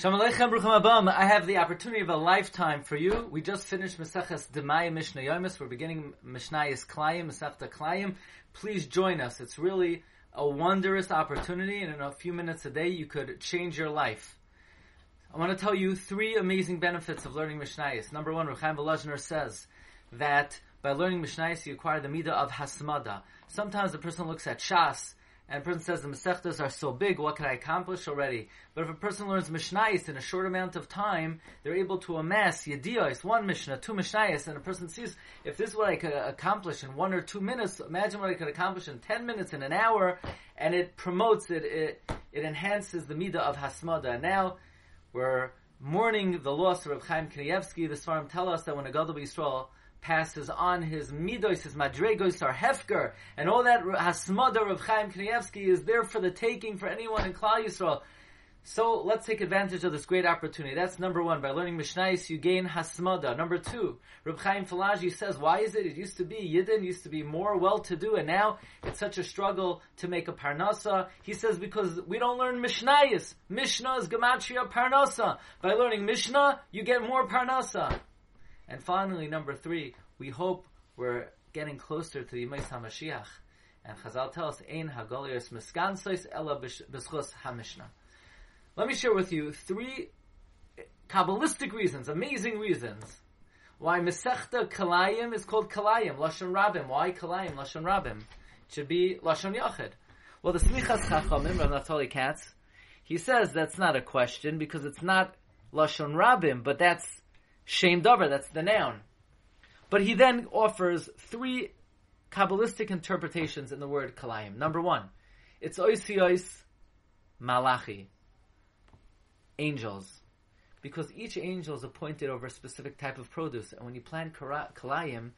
Shalom Bruchim Abam. I have the opportunity of a lifetime for you. We just finished Maseches Demai Mishnah Yomis. We're beginning Mishnayis Klayim, Masechta Klayim. Please join us. It's really a wondrous opportunity, and in a few minutes a day, you could change your life. I want to tell you three amazing benefits of learning Mishnayis. Number one, Ruchaim Volozhiner says that by learning Mishnayis, you acquire the midah of hasmada. Sometimes the person looks at Shas and a person says the Masechtas are so big, what can I accomplish already? But if a person learns Mishnayis in a short amount of time, they're able to amass Yediyos, one Mishnah, two Mishnayis, and a person sees, if this is what I could accomplish in one or two minutes, imagine what I could accomplish in ten minutes, in an hour, and it promotes it, it, it enhances the Midah of Hasmada. Now, we're mourning the loss of Reb Chaim Kanievsky. The Svarim tell us that when a Gadol Yisrael passes on his midos, his madregos, our hefker, and all that hasmada of Chaim Kanievsky is there for the taking for anyone in Klal Yisrael. So let's take advantage of this great opportunity. That's number one. By learning Mishnais, you gain hasmada. Number two, Reb Chaim Falaji says, why is it? It used to be Yidden used to be more well-to-do, and now it's such a struggle to make a parnasa. He says because we don't learn Mishnais. Mishnah is gematria parnasa. By learning Mishnah, you get more parnasa. And finally, number three, we hope we're getting closer to the Yemais HaMashiach. And Chazal tells us, Ein hagolios miskansois ela b'schus HaMishnah. Let me share with you three Kabbalistic reasons, amazing reasons, why Masechta Kalayim is called Kalayim, Lashon Rabim. Why Kalayim, Lashon Rabim? It should be Lashon Yachid. Well, the Smichas Chachamim, Rav Naftali Katz, he says that's not a question because it's not Lashon Rabim, but that's Shem Dover, that's the noun. But he then offers three Kabbalistic interpretations in the word Kalayim. Number one, it's Oisios Malachi, angels. Because each angel is appointed over a specific type of produce. And when you plant Kalayim,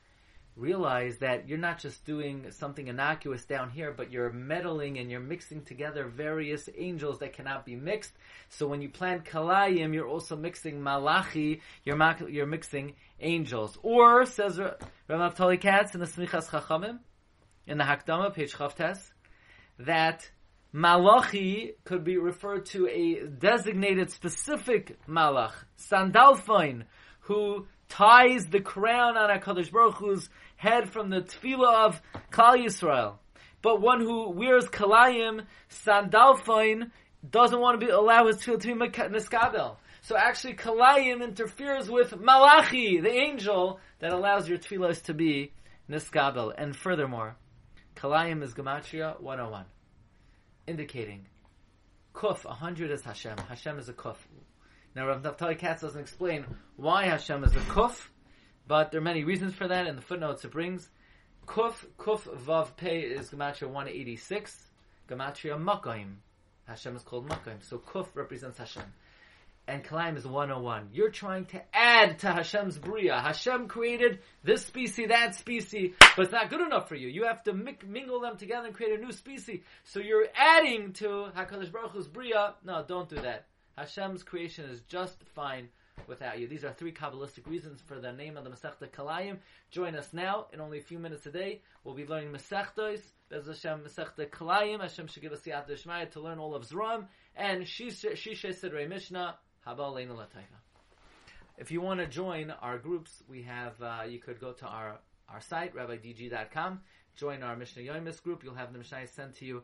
realize that you're not just doing something innocuous down here, but you're meddling and you're mixing together various angels that cannot be mixed. So when you plant kalayim, you're also mixing malachi, you're, you're mixing angels. Or, says Rav Naftali Katz in the Smichas Chachamim, in the Hakdama, page Chavtes, that malachi could be referred to a designated specific malach, sandalphine, who ties the crown on HaKadosh Baruch Hu's head from the tefillah of Klal Yisrael. But one who wears kalayim, sandalphine, doesn't want to be, allow his tefillah to be niskabel. So actually kalayim interferes with malachi, the angel, that allows your tefillahs to be niskabel. And furthermore, kalayim is gematria 101, indicating kuf, 100 is Hashem. Hashem is a kuf. Now, Rav Naftali Katz doesn't explain why Hashem is a kuf, but there are many reasons for that. In the footnotes, it brings kuf kuf vav pei is gematria 186, gematria makayim. Hashem is called makayim, so kuf represents Hashem. And Kalayim is 101. You're trying to add to Hashem's Bria. Hashem created this species, that species, but it's not good enough for you. You have to mingle them together and create a new species. So you're adding to HaKadosh Baruch Hu's Bria. No, don't do that. Hashem's creation is just fine without you. These are three Kabbalistic reasons for the name of the Masechta Kalayim. Join us now in only a few minutes a day. We'll be learning Masechtos, Bez Hashem Masechta Kalayim. Hashem should give us the Shmaya to learn all of Zram and Shisha Sidrei Mishnah. Leina Latayva. If you want to join our groups, we have, uh, you could go to our, our site, rabbidg.com, join our Mishnah Yomis group. You'll have the Mishnah sent to you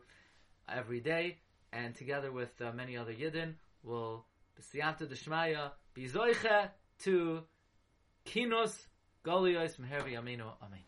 every day, and together with uh, many other Yidden, will b'siyanta d'shmaya be zoiche to kinos golios mehervi amenu amen.